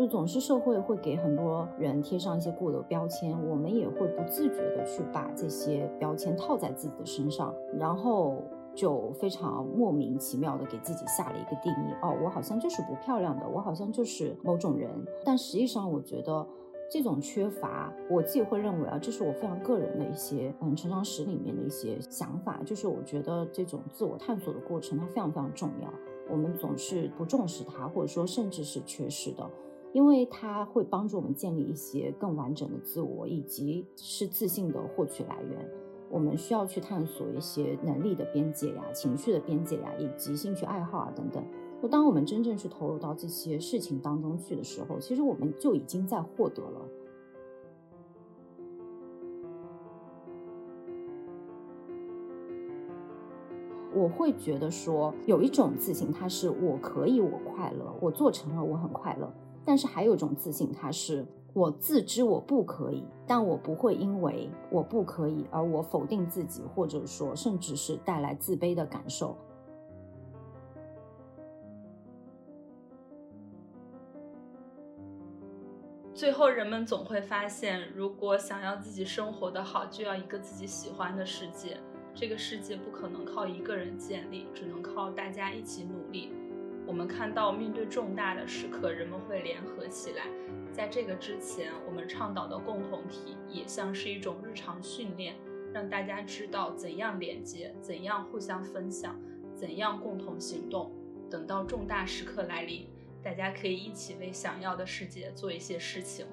就总是社会会给很多人贴上一些固有标签，我们也会不自觉的去把这些标签套在自己的身上，然后就非常莫名其妙的给自己下了一个定义。哦，我好像就是不漂亮的，我好像就是某种人。但实际上，我觉得这种缺乏，我自己会认为啊，这是我非常个人的一些嗯成长史里面的一些想法，就是我觉得这种自我探索的过程它非常非常重要，我们总是不重视它，或者说甚至是缺失的。因为它会帮助我们建立一些更完整的自我，以及是自信的获取来源。我们需要去探索一些能力的边界呀、情绪的边界呀，以及兴趣爱好啊等等。就当我们真正去投入到这些事情当中去的时候，其实我们就已经在获得了。我会觉得说，有一种自信，它是我可以，我快乐，我做成了，我很快乐。但是还有一种自信，它是我自知我不可以，但我不会因为我不可以而我否定自己，或者说甚至是带来自卑的感受。最后，人们总会发现，如果想要自己生活的好，就要一个自己喜欢的世界。这个世界不可能靠一个人建立，只能靠大家一起努力。我们看到，面对重大的时刻，人们会联合起来。在这个之前，我们倡导的共同体也像是一种日常训练，让大家知道怎样连接，怎样互相分享，怎样共同行动。等到重大时刻来临，大家可以一起为想要的世界做一些事情。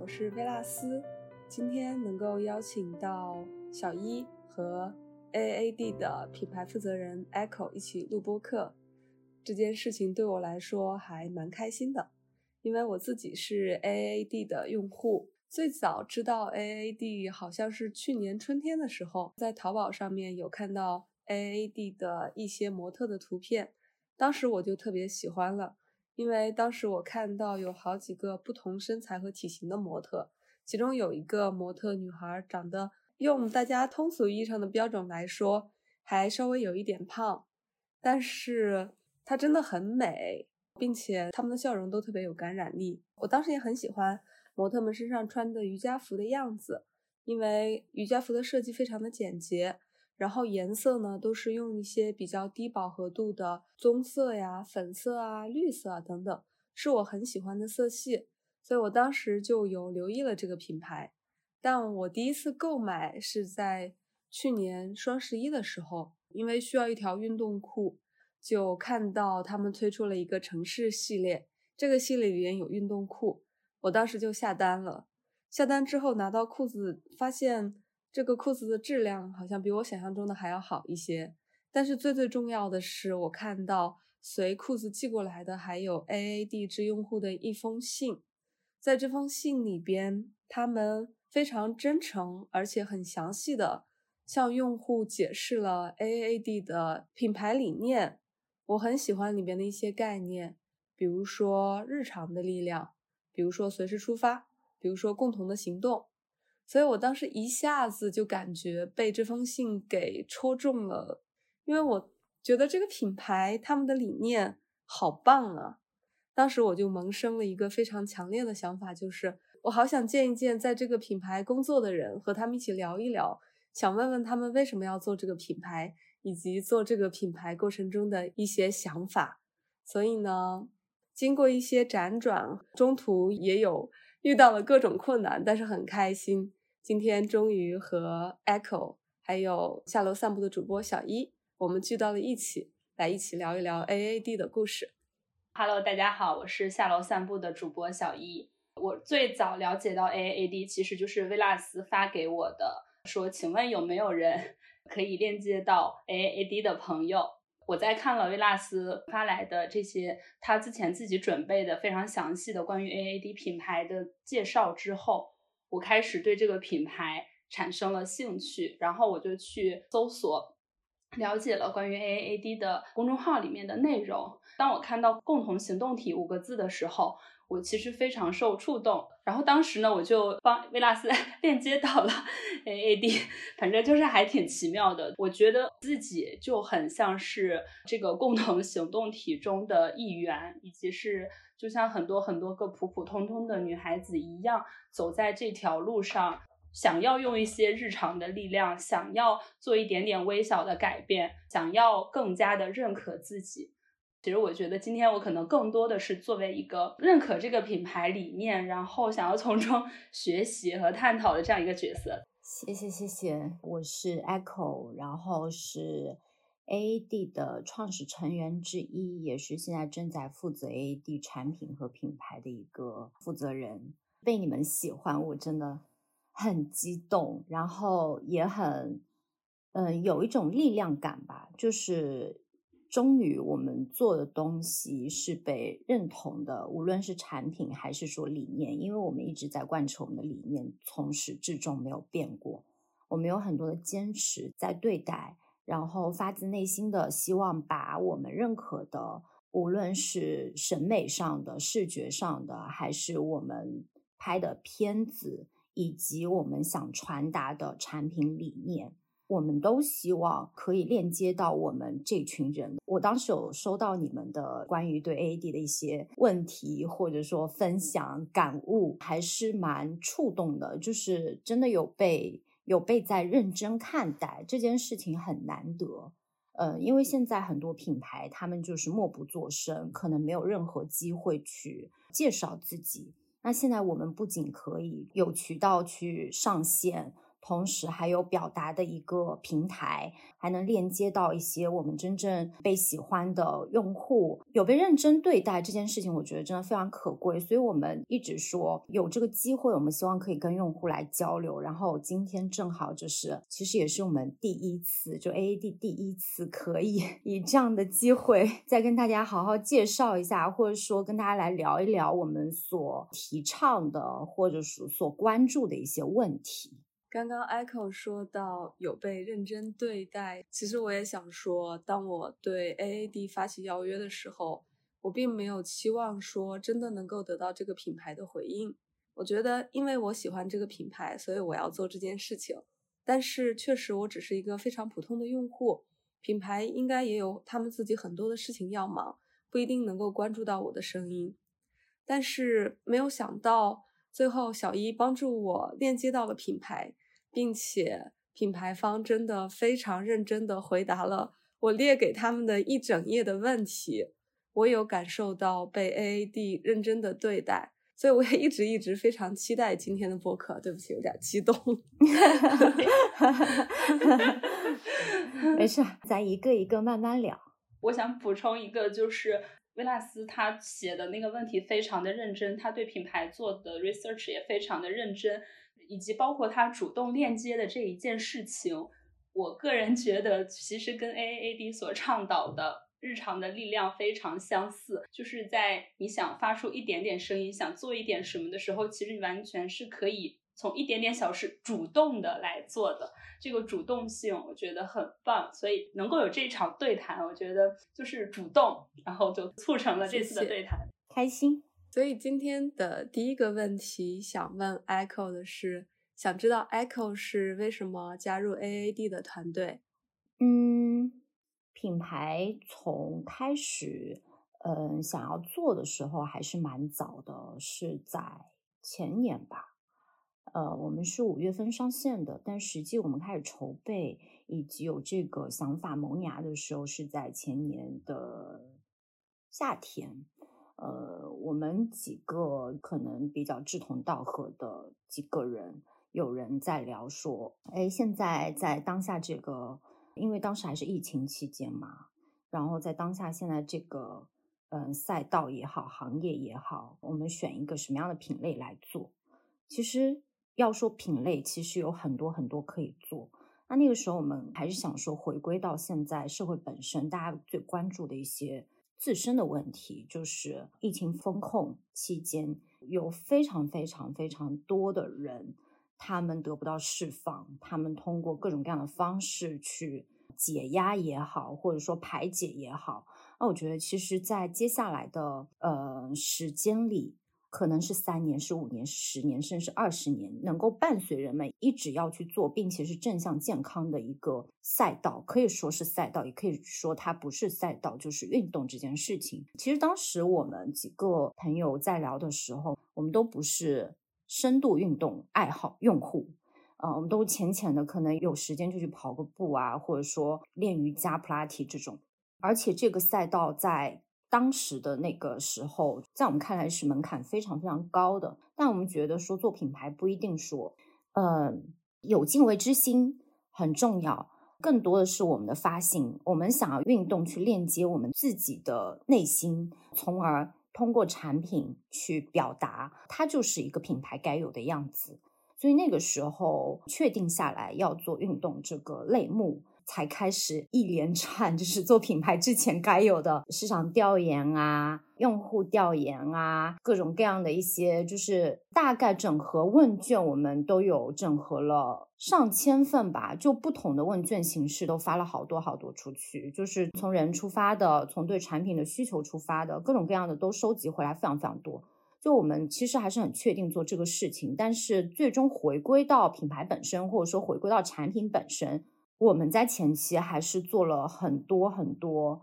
我是薇拉斯，今天能够邀请到小一和。AAD 的品牌负责人 Echo 一起录播课，这件事情对我来说还蛮开心的，因为我自己是 AAD 的用户，最早知道 AAD 好像是去年春天的时候，在淘宝上面有看到 AAD 的一些模特的图片，当时我就特别喜欢了，因为当时我看到有好几个不同身材和体型的模特，其中有一个模特女孩长得。用大家通俗意义上的标准来说，还稍微有一点胖，但是她真的很美，并且她们的笑容都特别有感染力。我当时也很喜欢模特们身上穿的瑜伽服的样子，因为瑜伽服的设计非常的简洁，然后颜色呢都是用一些比较低饱和度的棕色呀、粉色啊、绿色啊等等，是我很喜欢的色系，所以我当时就有留意了这个品牌。但我第一次购买是在去年双十一的时候，因为需要一条运动裤，就看到他们推出了一个城市系列，这个系列里面有运动裤，我当时就下单了。下单之后拿到裤子，发现这个裤子的质量好像比我想象中的还要好一些。但是最最重要的是，我看到随裤子寄过来的还有 AAD 之用户的一封信，在这封信里边，他们。非常真诚，而且很详细的向用户解释了 AAD 的品牌理念。我很喜欢里面的一些概念，比如说日常的力量，比如说随时出发，比如说共同的行动。所以我当时一下子就感觉被这封信给戳中了，因为我觉得这个品牌他们的理念好棒啊！当时我就萌生了一个非常强烈的想法，就是。我好想见一见在这个品牌工作的人，和他们一起聊一聊，想问问他们为什么要做这个品牌，以及做这个品牌过程中的一些想法。所以呢，经过一些辗转，中途也有遇到了各种困难，但是很开心。今天终于和 Echo 还有下楼散步的主播小一，我们聚到了一起，来一起聊一聊 AAD 的故事。Hello，大家好，我是下楼散步的主播小一。我最早了解到 AAD，其实就是维拉斯发给我的，说请问有没有人 可以链接到 AAD 的朋友？我在看了维拉斯发来的这些他之前自己准备的非常详细的关于 AAD 品牌的介绍之后，我开始对这个品牌产生了兴趣，然后我就去搜索，了解了关于 AAD 的公众号里面的内容。当我看到“共同行动体”五个字的时候，我其实非常受触动。然后当时呢，我就帮维纳斯 链接到了 AAD，反正就是还挺奇妙的。我觉得自己就很像是这个共同行动体中的一员，以及是就像很多很多个普普通通的女孩子一样，走在这条路上，想要用一些日常的力量，想要做一点点微小的改变，想要更加的认可自己。其实我觉得今天我可能更多的是作为一个认可这个品牌理念，然后想要从中 学习和探讨的这样一个角色。谢谢谢谢，我是 Echo，然后是 AAD 的创始成员之一，也是现在正在负责 AAD 产品和品牌的一个负责人。被你们喜欢，我真的很激动，然后也很嗯有一种力量感吧，就是。终于，我们做的东西是被认同的，无论是产品还是说理念，因为我们一直在贯彻我们的理念，从始至终没有变过。我们有很多的坚持在对待，然后发自内心的希望把我们认可的，无论是审美上的、视觉上的，还是我们拍的片子，以及我们想传达的产品理念。我们都希望可以链接到我们这群人。我当时有收到你们的关于对 A D 的一些问题，或者说分享感悟，还是蛮触动的。就是真的有被有被在认真看待这件事情很难得。呃，因为现在很多品牌他们就是默不作声，可能没有任何机会去介绍自己。那现在我们不仅可以有渠道去上线。同时还有表达的一个平台，还能链接到一些我们真正被喜欢的用户，有被认真对待这件事情，我觉得真的非常可贵。所以我们一直说有这个机会，我们希望可以跟用户来交流。然后今天正好就是，其实也是我们第一次，就 AAD 第一次可以 以这样的机会，再跟大家好好介绍一下，或者说跟大家来聊一聊我们所提倡的，或者是所关注的一些问题。刚刚 Echo 说到有被认真对待，其实我也想说，当我对 AAD 发起邀约的时候，我并没有期望说真的能够得到这个品牌的回应。我觉得，因为我喜欢这个品牌，所以我要做这件事情。但是，确实我只是一个非常普通的用户，品牌应该也有他们自己很多的事情要忙，不一定能够关注到我的声音。但是，没有想到最后小一帮助我链接到了品牌。并且品牌方真的非常认真的回答了我列给他们的一整页的问题，我有感受到被 AAD 认真的对待，所以我也一直一直非常期待今天的播客。对不起，有点激动。没事，咱一个一个慢慢聊。我想补充一个，就是维纳斯他写的那个问题非常的认真，他对品牌做的 research 也非常的认真。以及包括他主动链接的这一件事情，我个人觉得其实跟 AAAD 所倡导的日常的力量非常相似，就是在你想发出一点点声音，想做一点什么的时候，其实你完全是可以从一点点小事主动的来做的。这个主动性我觉得很棒，所以能够有这场对谈，我觉得就是主动，然后就促成了这次的对谈，开心。所以今天的第一个问题想问 Echo 的是，想知道 Echo 是为什么加入 AAD 的团队？嗯，品牌从开始，嗯，想要做的时候还是蛮早的，是在前年吧。呃，我们是五月份上线的，但实际我们开始筹备以及有这个想法萌芽的时候是在前年的夏天。呃，我们几个可能比较志同道合的几个人，有人在聊说，哎，现在在当下这个，因为当时还是疫情期间嘛，然后在当下现在这个，嗯，赛道也好，行业也好，我们选一个什么样的品类来做？其实要说品类，其实有很多很多可以做。那那个时候我们还是想说，回归到现在社会本身，大家最关注的一些。自身的问题就是疫情封控期间，有非常非常非常多的人，他们得不到释放，他们通过各种各样的方式去解压也好，或者说排解也好。那我觉得，其实，在接下来的呃时间里，可能是三年、是五年、十年，甚至二十年，能够伴随人们一直要去做，并且是正向健康的一个赛道，可以说是赛道，也可以说它不是赛道，就是运动这件事情。其实当时我们几个朋友在聊的时候，我们都不是深度运动爱好用户，啊，我们都浅浅的，可能有时间就去跑个步啊，或者说练瑜伽、普拉提这种。而且这个赛道在当时的那个时候，在我们看来是门槛非常非常高的。但我们觉得说做品牌不一定说，嗯，有敬畏之心很重要，更多的是我们的发心。我们想要运动去链接我们自己的内心，从而通过产品去表达，它就是一个品牌该有的样子。所以那个时候确定下来要做运动这个类目。才开始一连串，就是做品牌之前该有的市场调研啊、用户调研啊，各种各样的一些，就是大概整合问卷，我们都有整合了上千份吧，就不同的问卷形式都发了好多好多出去，就是从人出发的，从对产品的需求出发的，各种各样的都收集回来，非常非常多。就我们其实还是很确定做这个事情，但是最终回归到品牌本身，或者说回归到产品本身。我们在前期还是做了很多很多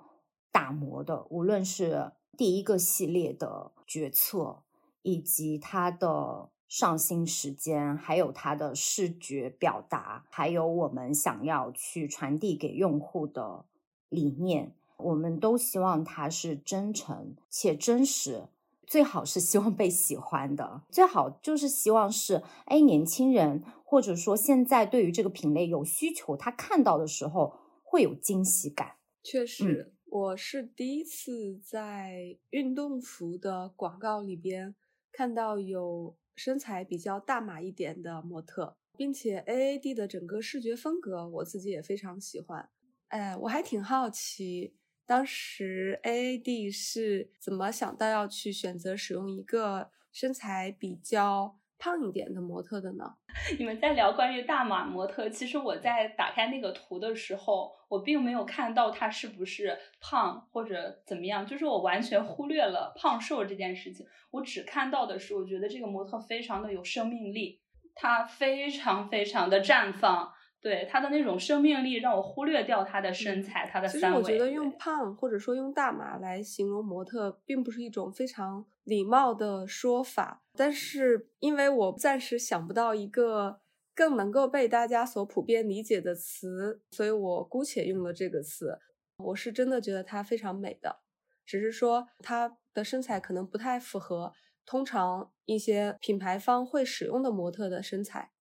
打磨的，无论是第一个系列的决策，以及它的上新时间，还有它的视觉表达，还有我们想要去传递给用户的理念，我们都希望它是真诚且真实。最好是希望被喜欢的，最好就是希望是哎，年轻人或者说现在对于这个品类有需求，他看到的时候会有惊喜感。确实，我是第一次在运动服的广告里边看到有身材比较大码一点的模特，并且 AAD 的整个视觉风格我自己也非常喜欢。哎，我还挺好奇。当时 A A D 是怎么想到要去选择使用一个身材比较胖一点的模特的呢？你们在聊关于大码模特，其实我在打开那个图的时候，我并没有看到他是不是胖或者怎么样，就是我完全忽略了胖瘦这件事情。我只看到的是，我觉得这个模特非常的有生命力，她非常非常的绽放。对他的那种生命力，让我忽略掉他的身材，他的三围。其实我觉得用胖或者说用大码来形容模特，并不是一种非常礼貌的说法。但是因为我暂时想不到一个更能够被大家所普遍理解的词，所以我姑且用了这个词。我是真的觉得她非常美的，只是说她的身材可能不太符合通常一些品牌方会使用的模特的身材。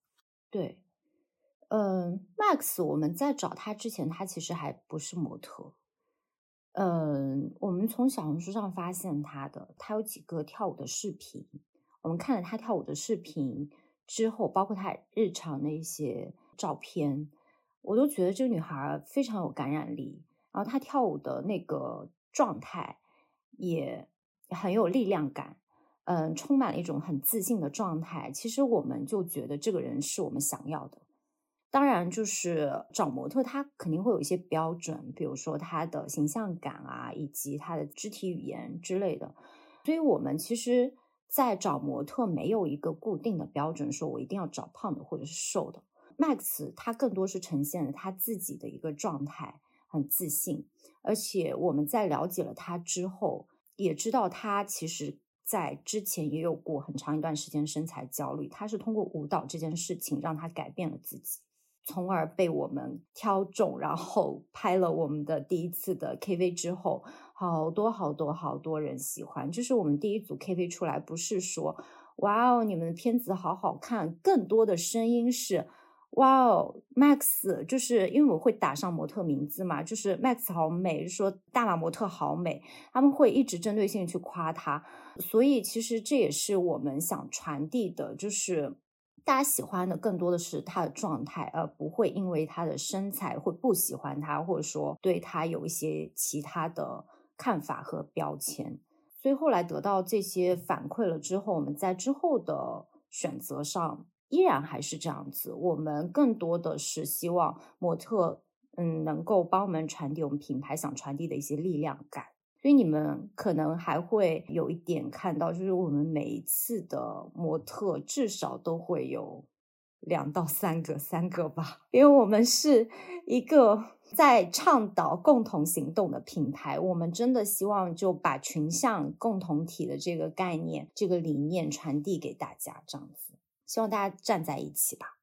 对。嗯，Max，我们在找他之前，他其实还不是模特。嗯，我们从小红书上发现他的，他有几个跳舞的视频。我们看了他跳舞的视频之后，包括他日常的一些照片，我都觉得这个女孩非常有感染力。然后她跳舞的那个状态也很有力量感，嗯，充满了一种很自信的状态。其实我们就觉得这个人是我们想要的。当然，就是找模特，他肯定会有一些标准，比如说他的形象感啊，以及他的肢体语言之类的。所以，我们其实，在找模特没有一个固定的标准，说我一定要找胖的或者是瘦的。Max 他更多是呈现了他自己的一个状态，很自信。而且我们在了解了他之后，也知道他其实在之前也有过很长一段时间身材焦虑，他是通过舞蹈这件事情让他改变了自己。从而被我们挑中，然后拍了我们的第一次的 KV 之后，好多好多好多人喜欢。就是我们第一组 KV 出来，不是说哇哦，你们的片子好好看，更多的声音是哇哦，Max，就是因为我会打上模特名字嘛，就是 Max 好美，说大码模特好美，他们会一直针对性去夸他，所以其实这也是我们想传递的，就是。大家喜欢的更多的是他的状态，而不会因为他的身材会不喜欢他，或者说对他有一些其他的看法和标签。所以后来得到这些反馈了之后，我们在之后的选择上依然还是这样子。我们更多的是希望模特，嗯，能够帮我们传递我们品牌想传递的一些力量感。所以你们可能还会有一点看到，就是我们每一次的模特至少都会有两到三个，三个吧，因为我们是一个在倡导共同行动的品牌，我们真的希望就把群像共同体的这个概念、这个理念传递给大家，这样子，希望大家站在一起吧。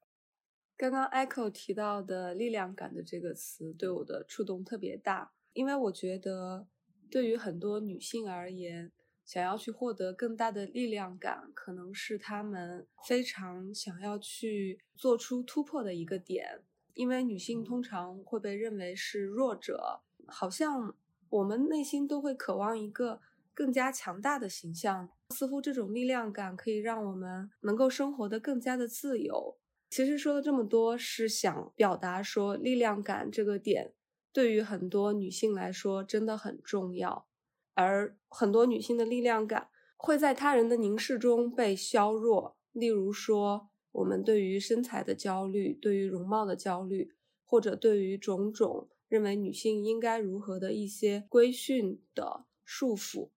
刚刚 Echo 提到的“力量感”的这个词，对我的触动特别大，因为我觉得。对于很多女性而言，想要去获得更大的力量感，可能是她们非常想要去做出突破的一个点。因为女性通常会被认为是弱者，好像我们内心都会渴望一个更加强大的形象。似乎这种力量感可以让我们能够生活的更加的自由。其实说了这么多，是想表达说力量感这个点。对于很多女性来说，真的很重要。而很多女性的力量感会在他人的凝视中被削弱。例如说，我们对于身材的焦虑，对于容貌的焦虑，或者对于种种认为女性应该如何的一些规训的束缚。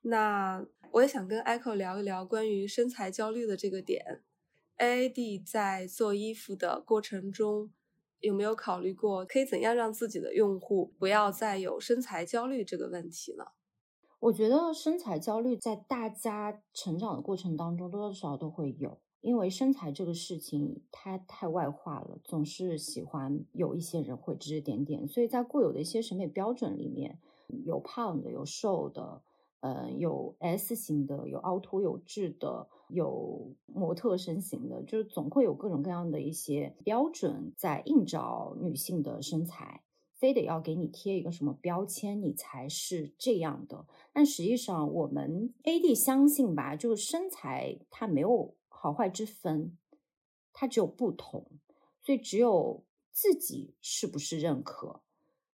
那我也想跟 Echo 聊一聊关于身材焦虑的这个点。AAD 在做衣服的过程中。有没有考虑过可以怎样让自己的用户不要再有身材焦虑这个问题呢？我觉得身材焦虑在大家成长的过程当中多多少少都会有，因为身材这个事情它太外化了，总是喜欢有一些人会指指点点，所以在固有的一些审美标准里面，有胖的，有瘦的。呃，有 S 型的，有凹凸有致的，有模特身形的，就是总会有各种各样的一些标准在映照女性的身材，非得要给你贴一个什么标签，你才是这样的。但实际上，我们 AD 相信吧，就是身材它没有好坏之分，它只有不同，所以只有自己是不是认可，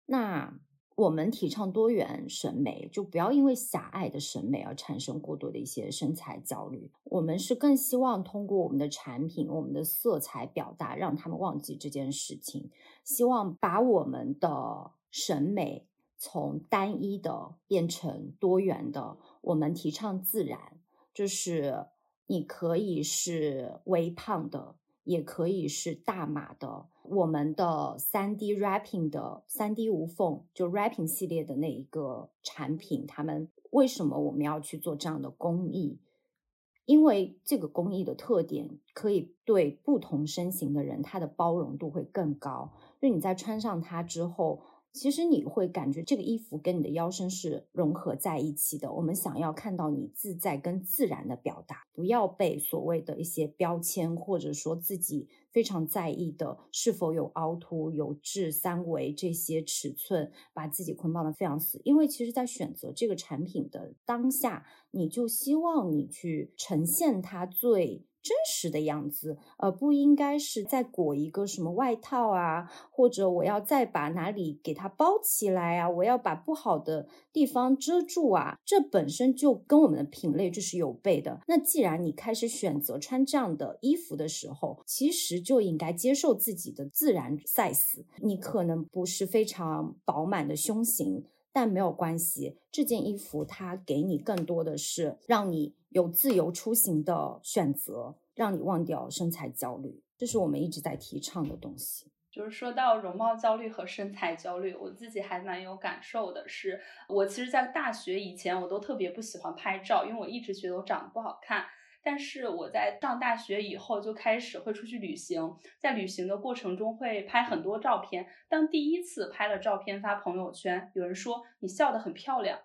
那。我们提倡多元审美，就不要因为狭隘的审美而产生过多的一些身材焦虑。我们是更希望通过我们的产品、我们的色彩表达，让他们忘记这件事情。希望把我们的审美从单一的变成多元的。我们提倡自然，就是你可以是微胖的。也可以是大码的，我们的三 D wrapping 的三 D 无缝就 wrapping 系列的那一个产品，他们为什么我们要去做这样的工艺？因为这个工艺的特点可以对不同身形的人，它的包容度会更高，就你在穿上它之后。其实你会感觉这个衣服跟你的腰身是融合在一起的。我们想要看到你自在跟自然的表达，不要被所谓的一些标签，或者说自己非常在意的是否有凹凸、有致、三维这些尺寸，把自己捆绑的非常死。因为其实，在选择这个产品的当下，你就希望你去呈现它最。真实的样子，而不应该是再裹一个什么外套啊，或者我要再把哪里给它包起来啊，我要把不好的地方遮住啊，这本身就跟我们的品类就是有悖的。那既然你开始选择穿这样的衣服的时候，其实就应该接受自己的自然 size。你可能不是非常饱满的胸型，但没有关系，这件衣服它给你更多的是让你。有自由出行的选择，让你忘掉身材焦虑，这是我们一直在提倡的东西。就是说到容貌焦虑和身材焦虑，我自己还蛮有感受的。是我其实，在大学以前，我都特别不喜欢拍照，因为我一直觉得我长得不好看。但是我在上大学以后，就开始会出去旅行，在旅行的过程中会拍很多照片。当第一次拍了照片发朋友圈，有人说你笑得很漂亮。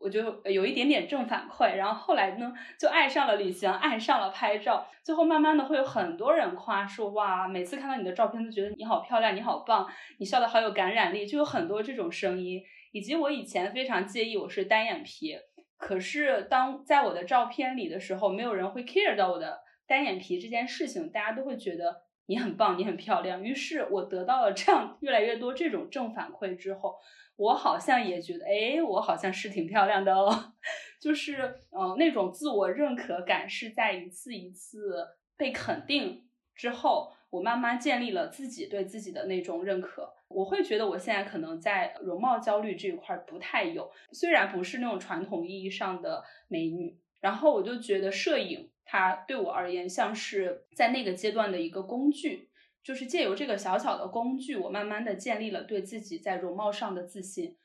我就有一点点正反馈，然后后来呢，就爱上了旅行，爱上了拍照，最后慢慢的会有很多人夸说，哇，每次看到你的照片都觉得你好漂亮，你好棒，你笑的好有感染力，就有很多这种声音。以及我以前非常介意我是单眼皮，可是当在我的照片里的时候，没有人会 care 到我的单眼皮这件事情，大家都会觉得你很棒，你很漂亮。于是我得到了这样越来越多这种正反馈之后。我好像也觉得，哎，我好像是挺漂亮的哦，就是，嗯，那种自我认可感是在一次一次被肯定之后，我慢慢建立了自己对自己的那种认可。我会觉得我现在可能在容貌焦虑这一块不太有，虽然不是那种传统意义上的美女，然后我就觉得摄影它对我而言像是在那个阶段的一个工具，就是借由这个小小的工具，我慢慢的建立了对自己在容貌上的自信。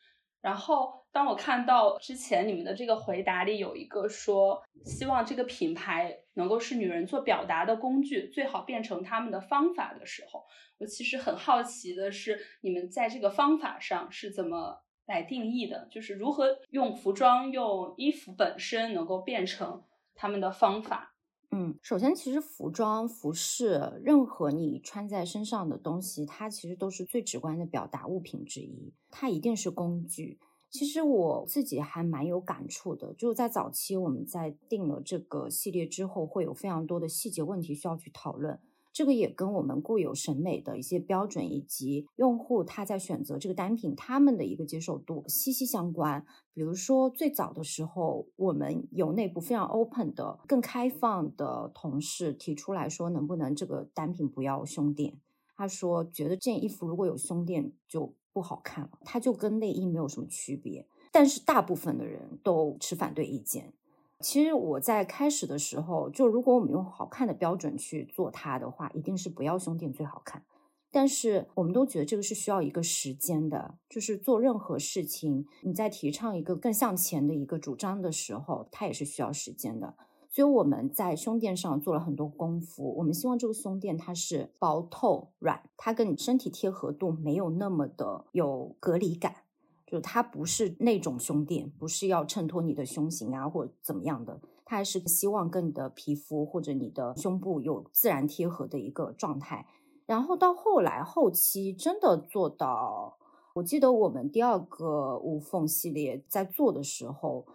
然后，当我看到之前你们的这个回答里有一个说，希望这个品牌能够是女人做表达的工具，最好变成他们的方法的时候，我其实很好奇的是，你们在这个方法上是怎么来定义的？就是如何用服装、用衣服本身能够变成他们的方法？嗯，首先，其实服装、服饰，任何你穿在身上的东西，它其实都是最直观的表达物品之一。它一定是工具。其实我自己还蛮有感触的，就在早期我们在定了这个系列之后，会有非常多的细节问题需要去讨论。这个也跟我们固有审美的一些标准，以及用户他在选择这个单品他们的一个接受度息息相关。比如说最早的时候，我们有内部非常 open 的、更开放的同事提出来说，能不能这个单品不要胸垫？他说觉得这件衣服如果有胸垫就不好看了，它就跟内衣没有什么区别。但是大部分的人都持反对意见。其实我在开始的时候，就如果我们用好看的标准去做它的话，一定是不要胸垫最好看。但是我们都觉得这个是需要一个时间的，就是做任何事情，你在提倡一个更向前的一个主张的时候，它也是需要时间的。所以我们在胸垫上做了很多功夫，我们希望这个胸垫它是薄透软，它跟你身体贴合度没有那么的有隔离感。就它不是那种胸垫，不是要衬托你的胸型啊，或者怎么样的，它还是希望跟你的皮肤或者你的胸部有自然贴合的一个状态。然后到后来后期真的做到，我记得我们第二个无缝系列在做的时候，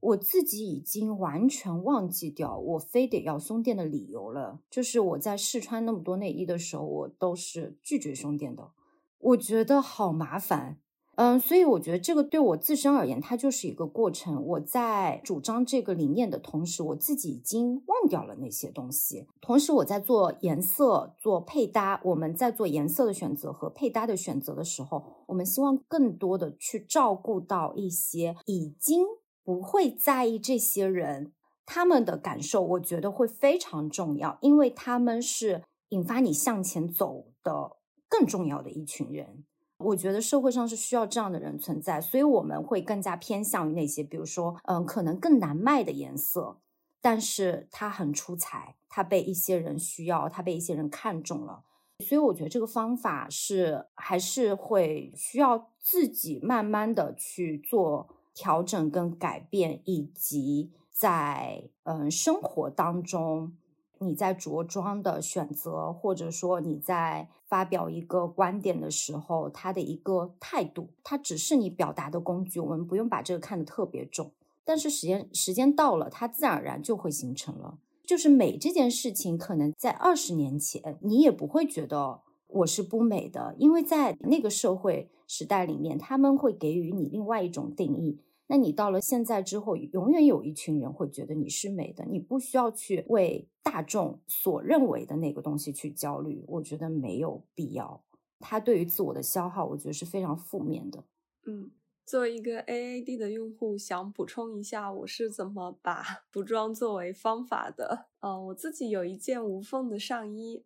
我自己已经完全忘记掉我非得要胸垫的理由了。就是我在试穿那么多内衣的时候，我都是拒绝胸垫的，我觉得好麻烦。嗯，所以我觉得这个对我自身而言，它就是一个过程。我在主张这个理念的同时，我自己已经忘掉了那些东西。同时，我在做颜色、做配搭，我们在做颜色的选择和配搭的选择的时候，我们希望更多的去照顾到一些已经不会在意这些人他们的感受。我觉得会非常重要，因为他们是引发你向前走的更重要的一群人。我觉得社会上是需要这样的人存在，所以我们会更加偏向于那些，比如说，嗯，可能更难卖的颜色，但是它很出彩，它被一些人需要，它被一些人看中了。所以我觉得这个方法是还是会需要自己慢慢的去做调整跟改变，以及在嗯生活当中。你在着装的选择，或者说你在发表一个观点的时候，他的一个态度，它只是你表达的工具。我们不用把这个看得特别重，但是时间时间到了，它自然而然就会形成了。就是美这件事情，可能在二十年前，你也不会觉得我是不美的，因为在那个社会时代里面，他们会给予你另外一种定义。那你到了现在之后，永远有一群人会觉得你是美的，你不需要去为大众所认为的那个东西去焦虑，我觉得没有必要。它对于自我的消耗，我觉得是非常负面的。嗯，作为一个 AAD 的用户，想补充一下，我是怎么把 服装作为方法的。嗯，我自己有一件无缝的上衣，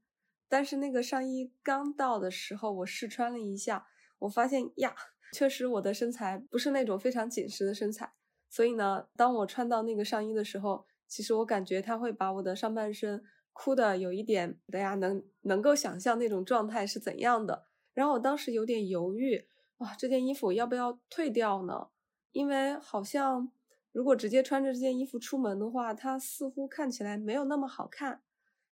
但是那个上衣刚到的时候，我试穿了一下，我发现呀。确实，我的身材不是那种非常紧实的身材，所以呢，当我穿到那个上衣的时候，其实我感觉它会把我的上半身箍的有一点，大家能能够想象那种状态是怎样的。然后我当时有点犹豫，哇，这件衣服要不要退掉呢？因为好像如果直接穿着这件衣服出门的话，它似乎看起来没有那么好看。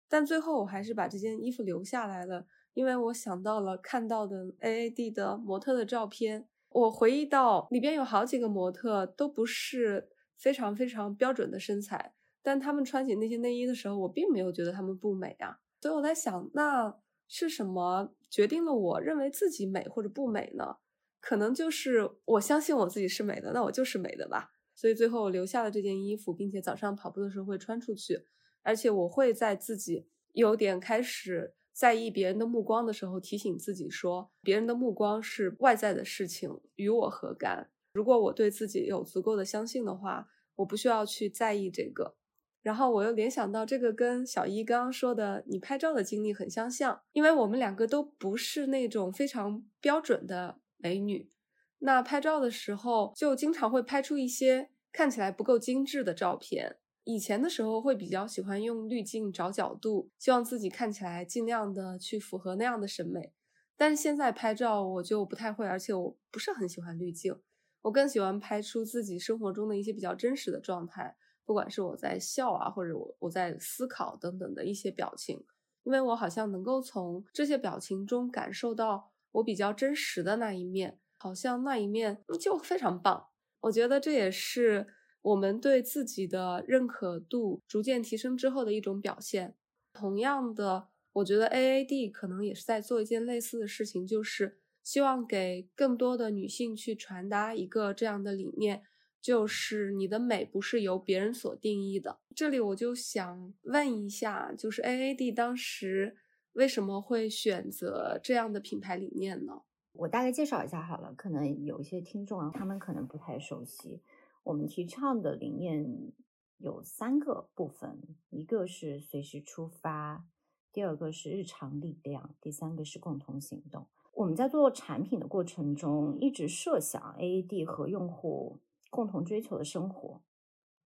但最后我还是把这件衣服留下来了，因为我想到了看到的 AAD 的模特的照片。我回忆到里边有好几个模特都不是非常非常标准的身材，但他们穿起那些内衣的时候，我并没有觉得他们不美啊。所以我在想，那是什么决定了我认为自己美或者不美呢？可能就是我相信我自己是美的，那我就是美的吧。所以最后我留下了这件衣服，并且早上跑步的时候会穿出去，而且我会在自己有点开始在意别人的目光的时候，提醒自己说，别人的目光是外在的事情，与我何干？如果我对自己有足够的相信的话，我不需要去在意这个。然后我又联想到这个跟小一刚刚说的你拍照的经历很相像，因为我们两个都不是那种非常标准的美女，那拍照的时候就经常会拍出一些看起来不够精致的照片。以前的时候会比较喜欢用滤镜找角度，希望自己看起来尽量的去符合那样的审美。但是现在拍照我就不太会，而且我不是很喜欢滤镜，我更喜欢拍出自己生活中的一些比较真实的状态。不管是我在笑啊，或者我我在思考等等的一些表情，因为我好像能够从这些表情中感受到我比较真实的那一面，好像那一面就非常棒。我觉得这也是我们对自己的认可度逐渐提升之后的一种表现。同样的，我觉得 A A D 可能也是在做一件类似的事情，就是希望给更多的女性去传达一个这样的理念。就是你的美不是由别人所定义的。这里我就想问一下，就是 A A D 当时为什么会选择这样的品牌理念呢？我大概介绍一下好了，可能有一些听众啊，他们可能不太熟悉。我们提倡的理念有三个部分，一个是随时出发，第二个是日常力量，第三个是共同行动。我们在做产品的过程中，一直设想 AED 和用户。共同追求的生活，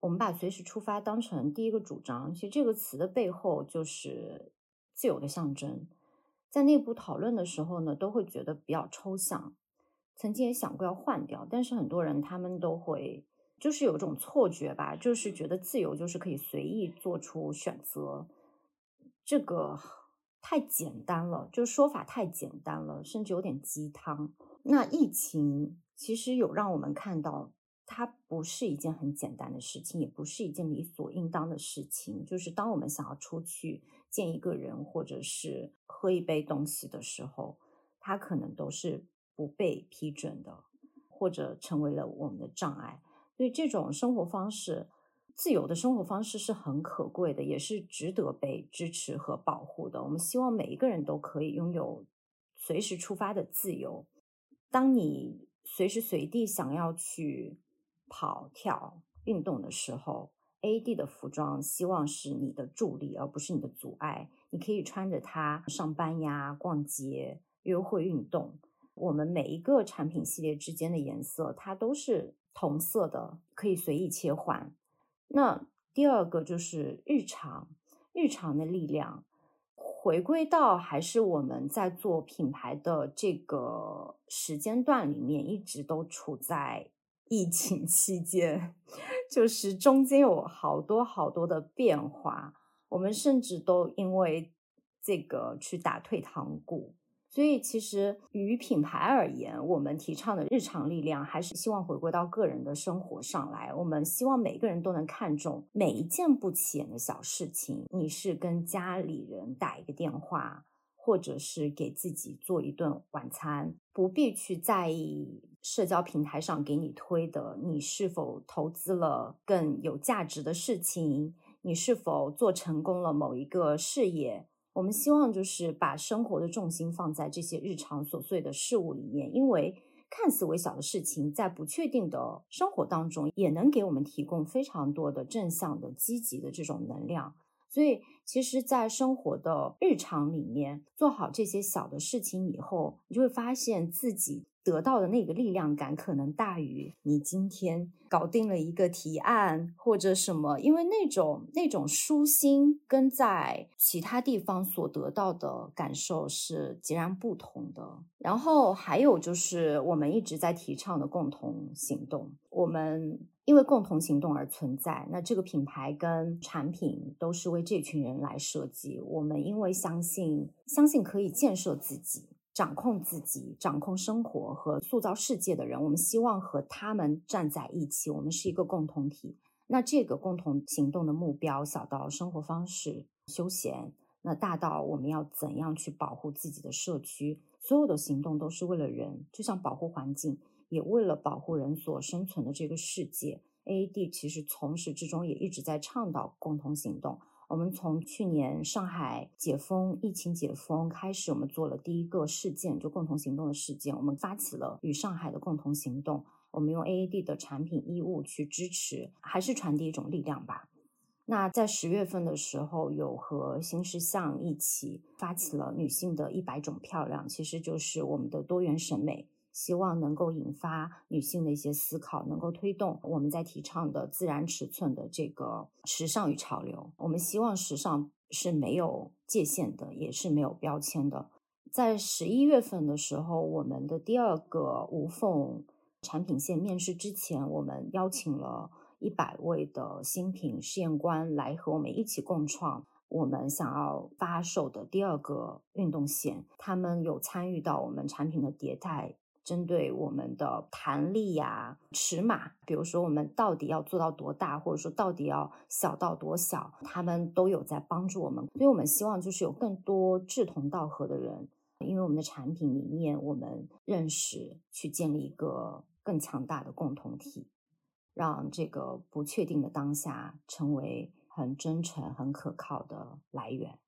我们把随时出发当成第一个主张。其实这个词的背后就是自由的象征。在内部讨论的时候呢，都会觉得比较抽象。曾经也想过要换掉，但是很多人他们都会就是有一种错觉吧，就是觉得自由就是可以随意做出选择。这个太简单了，就说法太简单了，甚至有点鸡汤。那疫情其实有让我们看到。它不是一件很简单的事情，也不是一件理所应当的事情。就是当我们想要出去见一个人，或者是喝一杯东西的时候，它可能都是不被批准的，或者成为了我们的障碍。所以，这种生活方式、自由的生活方式是很可贵的，也是值得被支持和保护的。我们希望每一个人都可以拥有随时出发的自由。当你随时随地想要去。跑跳运动的时候，A D 的服装希望是你的助力，而不是你的阻碍。你可以穿着它上班呀、逛街、约会、运动。我们每一个产品系列之间的颜色，它都是同色的，可以随意切换。那第二个就是日常，日常的力量，回归到还是我们在做品牌的这个时间段里面，一直都处在。疫情 期间，就是中间有好多好多的变化，我们甚至都因为这个去打退堂鼓。所以，其实与品牌而言，我们提倡的日常力量，还是希望回归到个人的生活上来。我们希望每个人都能看重每一件不起眼的小事情。你是跟家里人打一个电话。或者是给自己做一顿晚餐，不必去在意社交平台上给你推的你是否投资了更有价值的事情，你是否做成功了某一个事业。我们希望就是把生活的重心放在这些日常琐碎的事物里面，因为看似微小的事情，在不确定的生活当中，也能给我们提供非常多的正向的、积极的这种能量。所以，其实，在生活的日常里面，做好这些小的事情以后，你就会发现自己。得到的那个力量感可能大于你今天搞定了一个提案或者什么，因为那种那种舒心跟在其他地方所得到的感受是截然不同的。然后还有就是我们一直在提倡的共同行动，我们因为共同行动而存在，那这个品牌跟产品都是为这群人来设计。我们因为相信相信可以建设自己。掌控自己、掌控生活和塑造世界的人，我们希望和他们站在一起。我们是一个共同体。那这个共同行动的目标，小到生活方式、休闲，那大到我们要怎样去保护自己的社区，所有的行动都是为了人，就像保护环境，也为了保护人所生存的这个世界。A A D 其实从始至终也一直在倡导共同行动。我们从去年上海解封、疫情解封开始，我们做了第一个事件，就共同行动的事件。我们发起了与上海的共同行动，我们用 AAD 的产品衣物去支持，还是传递一种力量吧。那在十月份的时候，有和新世相一起发起了女性的一百种漂亮，其实就是我们的多元审美。希望能够引发女性的一些思考，能够推动我们在提倡的自然尺寸的这个时尚与潮流。我们希望时尚是没有界限的，也是没有标签的。在十一月份的时候，我们的第二个无缝产品线面试之前，我们邀请了一百位的新品试验官来和我们一起共创。我们想要发售的第二个运动线，他们有参与到我们产品的迭代。针对我们的弹力呀、尺码，比如说我们到底要做到多大，或者说到底要小到多小，他们都有在帮助我们。所以，我们希望就是有更多志同道合的人，因为我们的产品理念，我们认识，去建立一个更强大的共同体，让这个不确定的当下成为很真诚、很可靠的来源。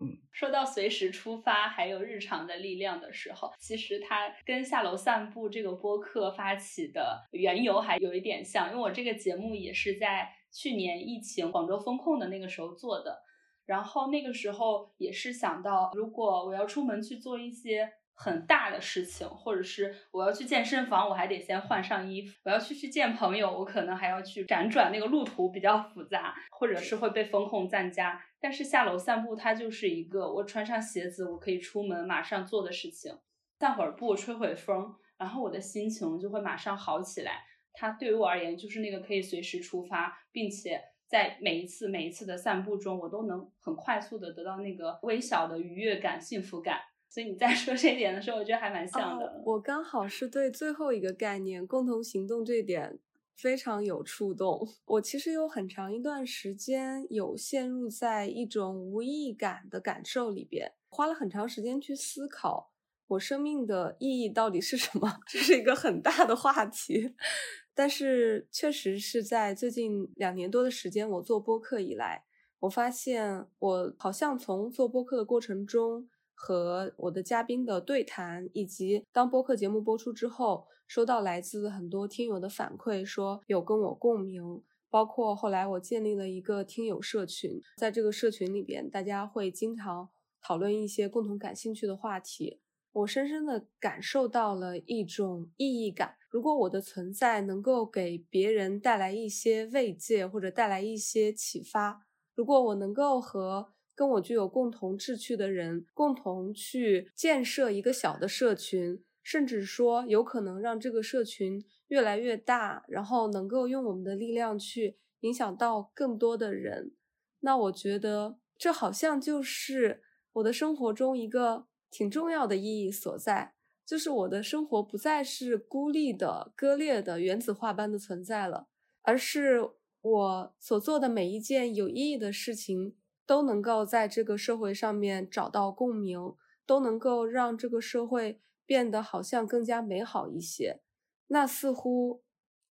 嗯，说到随时出发，还有日常的力量的时候，其实它跟下楼散步这个播客发起的缘由还有一点像，因为我这个节目也是在去年疫情广州封控的那个时候做的，然后那个时候也是想到，如果我要出门去做一些。很大的事情，或者是我要去健身房，我还得先换上衣服；我要去去见朋友，我可能还要去辗转，那个路途比较复杂，或者是会被风控在家。但是下楼散步，它就是一个我穿上鞋子，我可以出门马上做的事情。散会儿步，吹会风，然后我的心情就会马上好起来。它对于我而言，就是那个可以随时出发，并且在每一次每一次的散步中，我都能很快速的得到那个微小的愉悦感、幸福感。所以你在 说这一点的时候，我觉得还蛮像的。我刚好是对最后一个概念“共同行动”这点非常有触动。我其实有很长一段时间有陷入在一种无意义感的感受里边，花了很长时间去思考我生命的意义到底是什么。这是一个很大的话题，但是确实是在最近两年多的时间，我做播客以来，我发现我好像从做播客的过程中。和我的嘉宾的对谈，以及当播客节目播出之后，收到来自很多听友的反馈，说有跟我共鸣。包括后来我建立了一个听友社群，在这个社群里边，大家会经常讨论一些共同感兴趣的话题。我深深的感受到了一种意义感。如果我的存在能够给别人带来一些慰藉，或者带来一些启发，如果我能够和跟我具有共同志趣的人，共同去建设一个小的社群，甚至说有可能让这个社群越来越大，然后能够用我们的力量去影响到更多的人。那我觉得这好像就是我的生活中一个挺重要的意义所在，就是我的生活不再是孤立的、割裂的原子化般的存在了，而是我所做的每一件有意义的事情。都能够在这个社会上面找到共鸣，都能够让这个社会变得好像更加美好一些。那似乎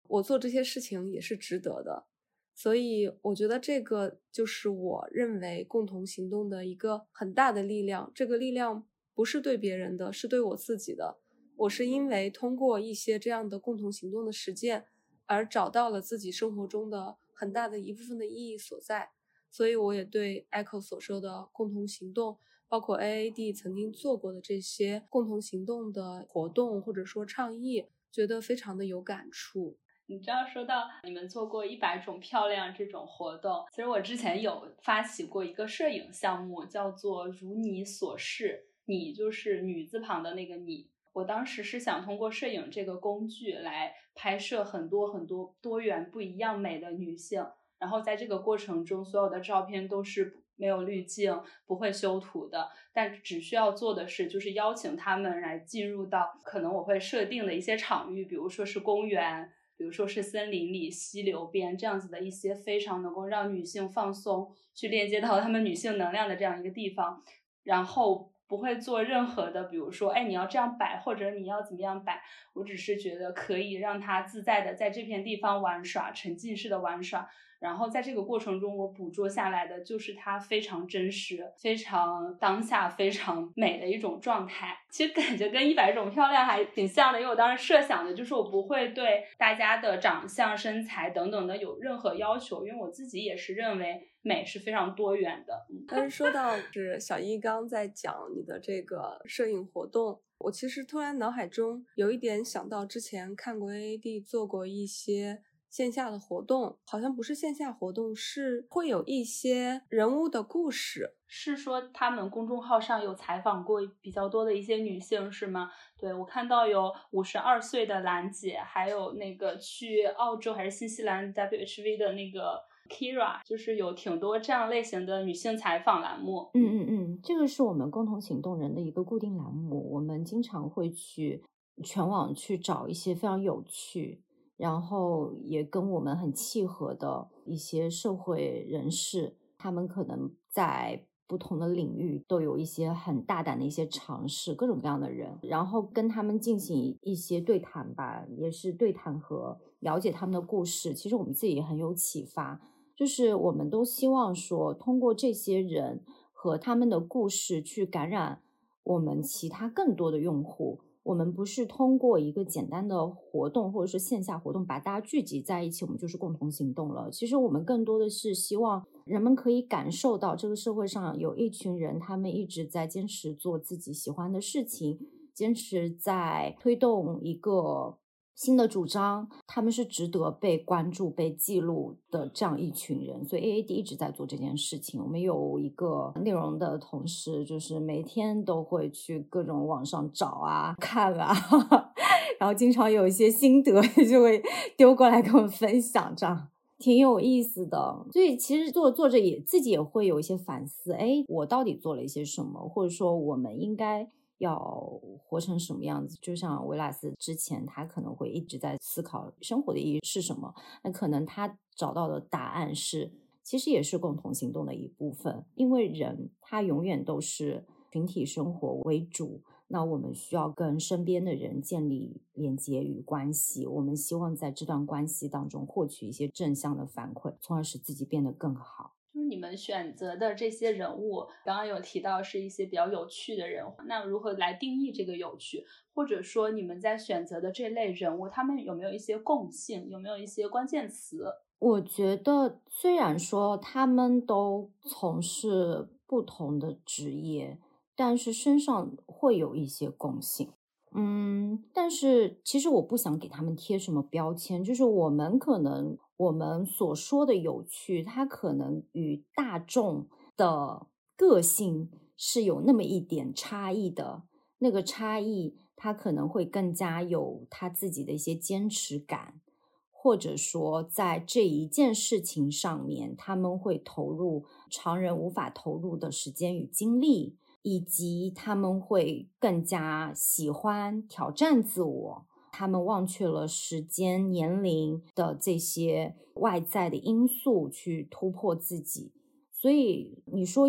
我做这些事情也是值得的，所以我觉得这个就是我认为共同行动的一个很大的力量。这个力量不是对别人的，是对我自己的。我是因为通过一些这样的共同行动的实践，而找到了自己生活中的很大的一部分的意义所在。所以我也对 Echo 所说的共同行动，包括 AAD 曾经做过的这些共同行动的活动或者说倡议，觉得非常的有感触。你知道，说到你们做过一百种漂亮这种活动，其实我之前有发起过一个摄影项目，叫做“如你所示”，你就是女字旁的那个你。我当时是想通过摄影这个工具来拍摄很多很多多元不一样美的女性。然后在这个过程中，所有的照片都是没有滤镜、不会修图的，但只需要做的是，就是邀请他们来进入到可能我会设定的一些场域，比如说是公园，比如说是森林里、溪流边这样子的一些非常能够让女性放松、去链接到她们女性能量的这样一个地方，然后不会做任何的，比如说，哎，你要这样摆，或者你要怎么样摆。我只是觉得可以让他自在的在这片地方玩耍，沉浸式的玩耍。然后在这个过程中，我捕捉下来的就是它非常真实、非常当下、非常美的一种状态。其实感觉跟一百种漂亮还挺像的，因为我当时设想的就是我不会对大家的长相、身材等等的有任何要求，因为我自己也是认为美是非常多元的。嗯但是说到是小一刚在讲你的这个摄影活动，我其实突然脑海中有一点想到之前看过 AAD 做过一些。线下的活动好像不是线下活动，是会有一些人物的故事。是说他们公众号上有采访过比较多的一些女性，是吗？对我看到有五十二岁的兰姐，还有那个去澳洲还是新西兰 WHV 的那个 Kira，就是有挺多这样类型的女性采访栏目。嗯嗯嗯，这个是我们共同行动人的一个固定栏目，我们经常会去全网去找一些非常有趣。然后也跟我们很契合的一些社会人士，他们可能在不同的领域都有一些很大胆的一些尝试，各种各样的人，然后跟他们进行一些对谈吧，也是对谈和了解他们的故事。其实我们自己也很有启发，就是我们都希望说，通过这些人和他们的故事去感染我们其他更多的用户。我们不是通过一个简单的活动，或者是线下活动，把大家聚集在一起，我们就是共同行动了。其实我们更多的是希望人们可以感受到，这个社会上有一群人，他们一直在坚持做自己喜欢的事情，坚持在推动一个。新的主张，他们是值得被关注、被记录的这样一群人，所以 A A D 一直在做这件事情。我们有一个内容的同事，就是每天都会去各种网上找啊、看啊，然后经常有一些心得 就会丢过来跟我们分享，这样挺有意思的。所以其实做做着也自己也会有一些反思，哎，我到底做了一些什么，或者说我们应该。要活成什么样子？就像维拉斯之前，他可能会一直在思考生活的意义是什么。那可能他找到的答案是，其实也是共同行动的一部分。因为人他永远都是群体生活为主。那我们需要跟身边的人建立连接与关系。我们希望在这段关系当中获取一些正向的反馈，从而使自己变得更好。就是你们选择的这些人物，刚刚有提到是一些比较有趣的人，那如何来定义这个有趣？或者说你们在选择的这类人物，他们有没有一些共性？有没有一些关键词？我觉得，虽然说他们都从事不同的职业，但是身上会有一些共性。嗯，但是其实我不想给他们贴什么标签，就是我们可能。我们所说的有趣，它可能与大众的个性是有那么一点差异的。那个差异，它可能会更加有他自己的一些坚持感，或者说在这一件事情上面，他们会投入常人无法投入的时间与精力，以及他们会更加喜欢挑战自我。他们忘却了时间、年龄的这些外在的因素去突破自己，所以你说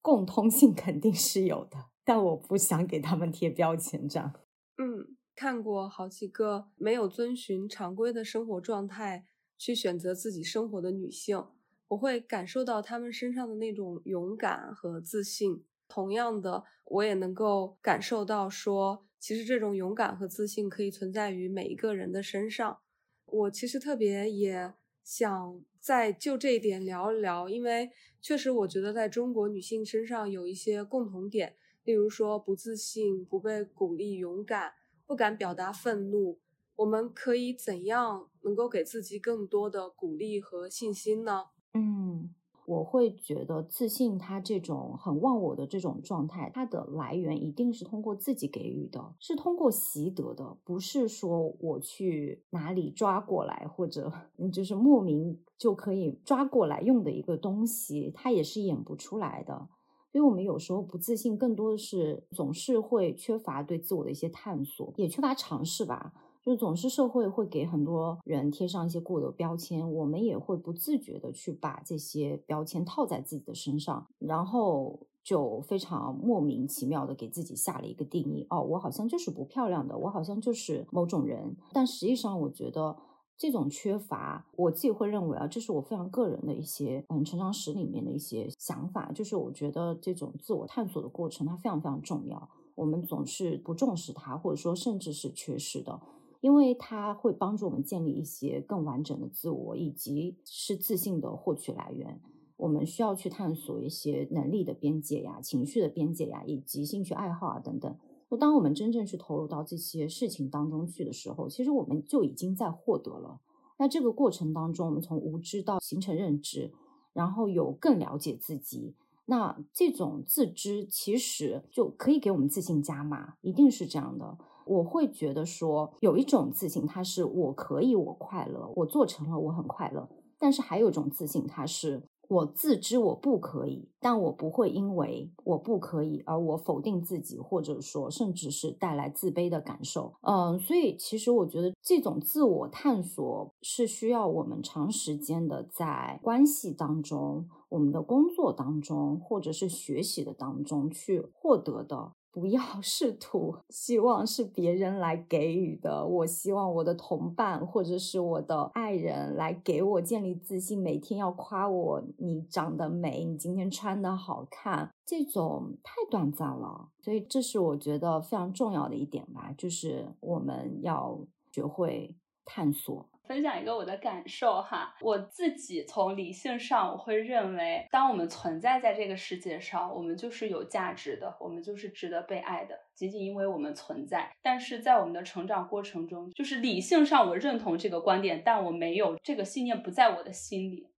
共通性 肯定是有的，但我不想给他们贴标签。这样，嗯，看过好几个没有遵循常规的生活状态去选择自己生活的女性，我会感受到她们身上的那种勇敢和自信。同样的，我也能够感受到说。其实这种勇敢和自信可以存在于每一个人的身上。我其实特别也想再就这一点聊一聊，因为确实我觉得在中国女性身上有一些共同点，例如说不自信、不被鼓励、勇敢、不敢表达愤怒。我们可以怎样能够给自己更多的鼓励和信心呢？嗯。我会觉得自信，它这种很忘我的这种状态，它的来源一定是通过自己给予的，是通过习得的，不是说我去哪里抓过来，或者就是莫名就可以抓过来用的一个东西，它也是演不出来的。所以我们有时候不自信，更多的是总是会缺乏对自我的一些探索，也缺乏尝试吧。就总是社会会给很多人贴上一些固有标签，我们也会不自觉的去把这些标签套在自己的身上，然后就非常莫名其妙的给自己下了一个定义，哦，我好像就是不漂亮的，我好像就是某种人。但实际上，我觉得这种缺乏，我自己会认为啊，这是我非常个人的一些嗯成长史里面的一些想法，就是我觉得这种自我探索的过程它非常非常重要，我们总是不重视它，或者说甚至是缺失的，因为它会帮助我们建立一些更完整的自我，以及是自信的获取来源。我们需要去探索一些能力的边界呀、情绪的边界呀，以及兴趣爱好啊等等。那当我们真正去投入到这些事情当中去的时候，其实我们就已经在获得了。那这个过程当中，我们从无知到形成认知，然后有更了解自己，那这种自知其实就可以给我们自信加码，一定是这样的。我会觉得说，有一种自信，它是我可以，我快乐，我做成了，我很快乐。但是还有一种自信，它是。我自知我不可以，但我不会因为我不可以而我否定自己，或者说甚至是带来自卑的感受。嗯，所以其实我觉得这种自我探索是需要我们长时间的在关系当中、我们的工作当中，或者是学习的当中去获得的。不要 试图希望是别人来给予的。我希望我的同伴或者是我的爱人来给我建立自信，每天要夸我，你长得美，你今天穿的好看，这种太短暂了。所以这是我觉得非常重要的一点吧，就是我们要学会探索。分享一个我的感受哈，我自己从理性上我会认为，当我们存在在这个世界上，我们就是有价值的，我们就是值得被爱的，仅仅因为我们存在。但是在我们的成长过程中，就是理性上我认同这个观点，但我没有这个信念不在我的心里，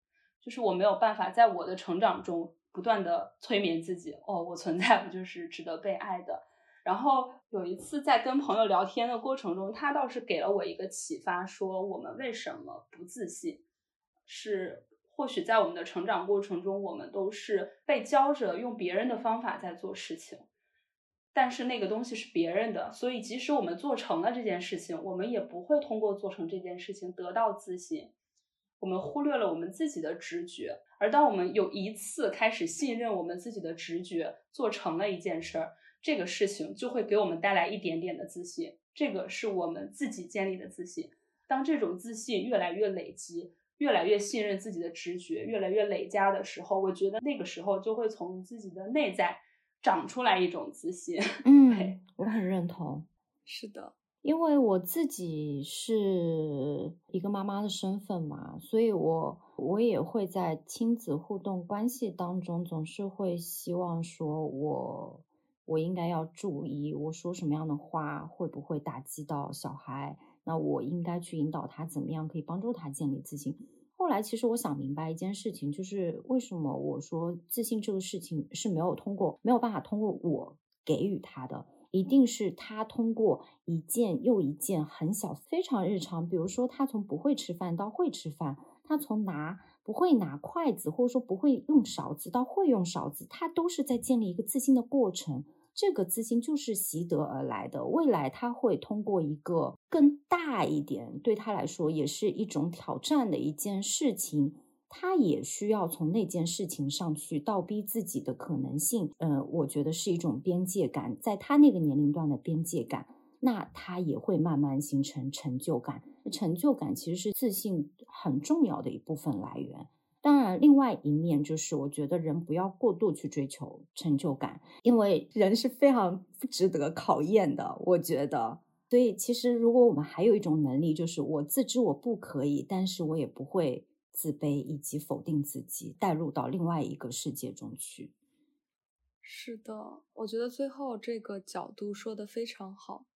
就是我没有办法在我的成长中不断的催眠自己，哦，我存在，我就是值得被爱的。然后有一次在跟朋友聊天的过程中，他倒是给了我一个启发，说我们为什么不自信？是或许在我们的成长过程中，我们都是被教着用别人的方法在做事情，但是那个东西是别人的，所以即使我们做成了这件事情，我们也不会通过做成这件事情得到自信。我们忽略了我们自己的直觉，而当我们有一次开始信任我们自己的直觉，做成了一件事儿。这个事情就会给我们带来一点点的自信，这个是我们自己建立的自信。当这种自信越来越累积，越来越信任自己的直觉，越来越累加的时候，我觉得那个时候就会从自己的内在长出来一种自信。嗯，我很认同。是的，因为我自己是一个妈妈的身份嘛，所以我我也会在亲子互动关系当中，总是会希望说我。我应该要注意我说什么样的话会不会打击到小孩？那我应该去引导他怎么样可以帮助他建立自信。后来其实我想明白一件事情，就是为什么我说自信这个事情是没有通过没有办法通过我给予他的，一定是他通过一件又一件很小非常日常，比如说他从不会吃饭到会吃饭，他从拿不会拿筷子或者说不会用勺子到会用勺子，他都是在建立一个自信的过程。这个自信就是习得而来的，未来他会通过一个更大一点，对他来说也是一种挑战的一件事情，他也需要从那件事情上去倒逼自己的可能性。呃，我觉得是一种边界感，在他那个年龄段的边界感，那他也会慢慢形成成就感。成就感其实是自信很重要的一部分来源。当然，另外一面就是，我觉得人不要过度去追求成就感，因为人是非常不值得考验的。我觉得，所以其实如果我们还有一种能力，就是我自知我不可以，但是我也不会自卑以及否定自己，带入到另外一个世界中去。是的，我觉得最后这个角度说的非常好，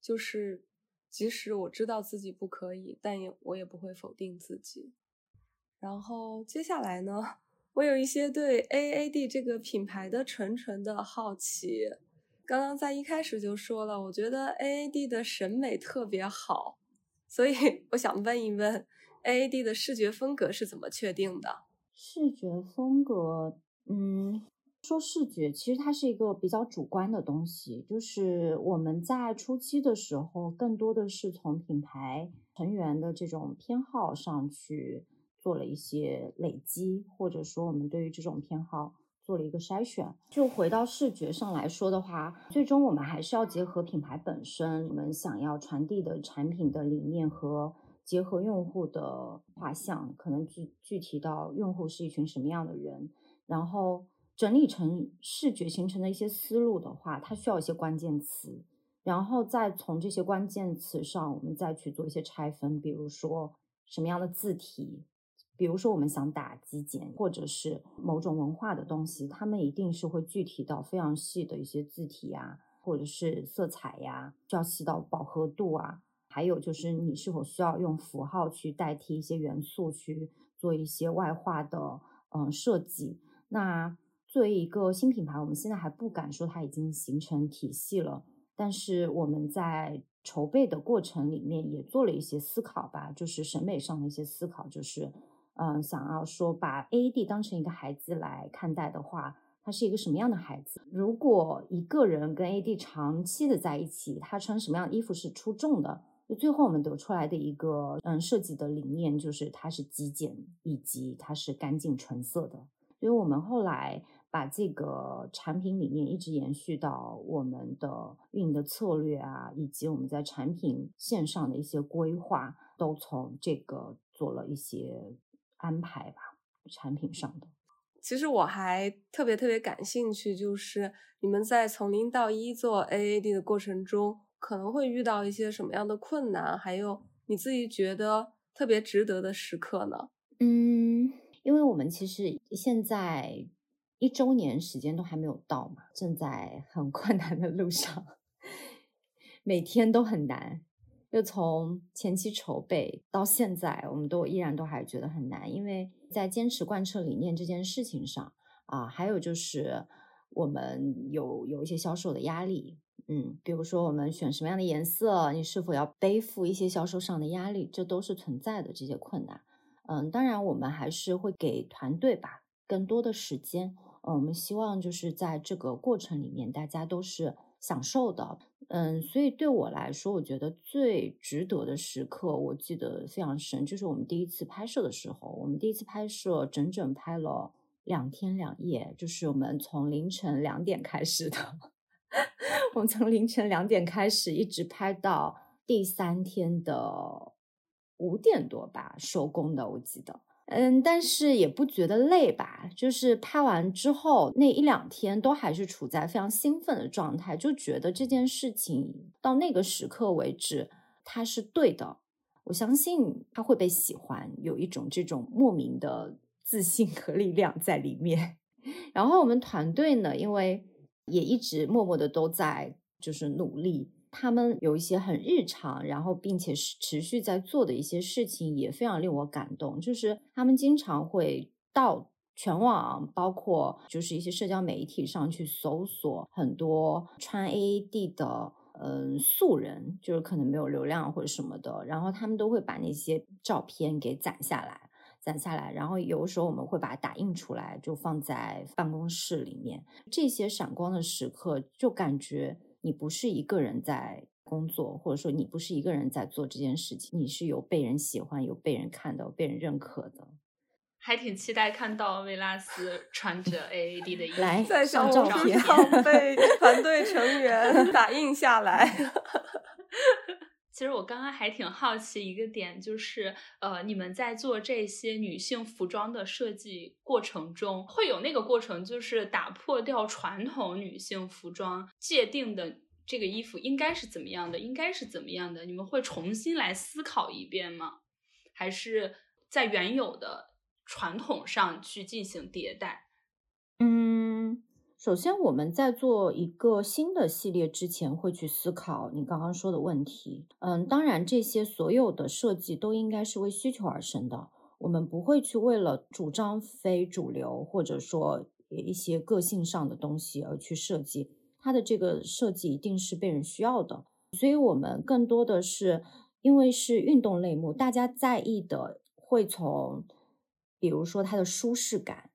就是即使我知道自己不可以，但也我也不会否定自己。然后接下来呢，我有一些对 A A D 这个品牌的纯纯的好奇。刚刚在一开始就说了，我觉得 A A D 的审美特别好，所以 我想问一问，A A D 的视觉风格是怎么确定的？视觉风格，嗯，说视觉其实它是一个比较主观的东西，就是我们在初期的时候，更多的是从品牌成员的这种偏好上去。做了一些累积，或者说我们对于这种偏好做了一个筛选。就回到视觉上来说的话，最终我们还是要结合品牌本身，我们想要传递的产品的理念和结合用户的画像，可能具具体到用户是一群什么样的人，然后整理成视觉形成的一些思路的话，它需要一些关键词，然后再从这些关键词上，我们再去做一些拆分，比如说什么样的字体。比如说，我们想打极简，或者是某种文化的东西，他们一定是会具体到非常细的一些字体呀，或者是色彩呀，需要细到饱和度啊。还有就是你是否需要用符号去代替一些元素去做一些外化的嗯设计。那作为一个新品牌，我们现在还不敢说它已经形成体系了，但是我们在筹备的过程里面也做了一些思考吧，就是审美上的一些思考，就是。嗯，想要说把 AD 当成一个孩子来看待的话，他是一个什么样的孩子？如果一个人跟 AD 长期的在一起，他穿什么样的衣服是出众的？就最后我们得出来的一个嗯设计的理念就是它是极简以及它是干净纯色的。所以我们后来把这个产品理念一直延续到我们的运营的策略啊，以及我们在产品线上的一些规划，都从这个做了一些。安排吧，产品上的。其实我还特别特别感兴趣，就是你们在从零到一做 AAD 的过程中，可能会遇到一些什么样的困难？还有你自己觉得特别值得的时刻呢？嗯，因为我们其实现在一周年时间都还没有到嘛，正在很 困难的路上，每天都很难。就从前期筹备到现在，我们都依然都还觉得很难，因为在坚持贯彻理念这件事情上啊，还有就是我们有有一些销售的压力，嗯，比如说我们选什么样的颜色，你是否要背负一些销售上的压力，这都是存在的这些困难。嗯，当然我们还是会给团队吧更多的时间，嗯，我们希望就是在这个过程里面，大家都是享受的。嗯，所以对我来说，我觉得最值得的时刻，我记得非常深，就是我们第一次拍摄的时候。我们第一次拍摄整整拍了两天两夜，就是我们从凌晨两点开始的，我们从凌晨两点开始，一直拍到第三天的五点多吧收工的，我记得。嗯，但是也不觉得累吧？就是拍完之后那一两天都还是处在非常兴奋的状态，就觉得这件事情到那个时刻为止，它是对的。我相信他会被喜欢，有一种这种莫名的自信和力量在里面。然后我们团队呢，因为也一直默默的都在就是努力。他们有一些很日常，然后并且是持续在做的一些事情，也非常令我感动。就是他们经常会到全网，包括就是一些社交媒体上去搜索很多穿 AAD 的嗯素人，就是可能没有流量或者什么的，然后他们都会把那些照片给攒下来，攒下来，然后有时候我们会把它打印出来，就放在办公室里面。这些闪光的时刻，就感觉。你不是一个人在工作，或者说你不是一个人在做这件事情，你是有被人喜欢、有被人看到、被人认可的。还挺期待看到维拉斯穿着 AAD 的衣服来在小红书上 被团队成员打印下来。其实我刚刚还挺好奇一个点，就是呃，你们在做这些女性服装的设计过程中，会有那个过程，就是打破掉传统女性服装界定的这个衣服应该是怎么样的，应该是怎么样的？你们会重新来思考一遍吗？还是在原有的传统上去进行迭代？嗯。首先，我们在做一个新的系列之前，会去思考你刚刚说的问题。嗯，当然，这些所有的设计都应该是为需求而生的。我们不会去为了主张非主流，或者说一些个性上的东西而去设计。它的这个设计一定是被人需要的。所以，我们更多的是因为是运动类目，大家在意的会从，比如说它的舒适感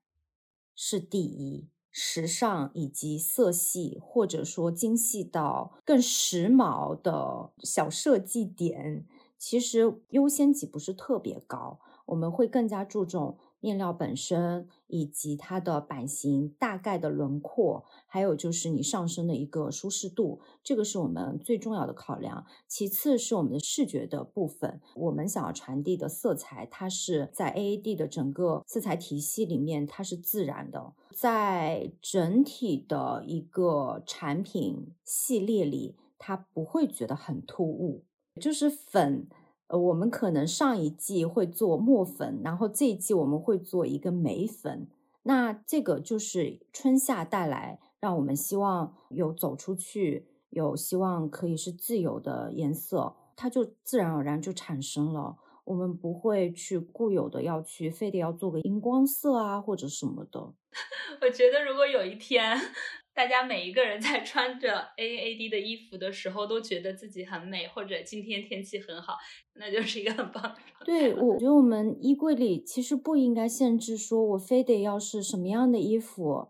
是第一。时尚以及色系，或者说精细到更时髦的小设计点，其实优先级不是特别高。我们会更加注重面料本身，以及它的版型大概的轮廓，还有就是你上身的一个舒适度，这个是我们最重要的考量。其次是我们的视觉的部分，我们想要传递的色彩，它是在 AAD 的整个色彩体系里面，它是自然的，在整体的一个产品系列里，它不会觉得很突兀，就是粉。呃，我们可能上一季会做墨粉，然后这一季我们会做一个眉粉。那这个就是春夏带来，让我们希望有走出去，有希望可以是自由的颜色，它就自然而然就产生了。我们不会去固有的要去，非得要做个荧光色啊或者什么的。我觉得如果有一天。大家每一个人在穿着 A A D 的衣服的时候，都觉得自己很美，或者今天天气很好，那就是一个很棒的。对，我觉得我们衣柜里其实不应该限制，说我非得要是什么样的衣服，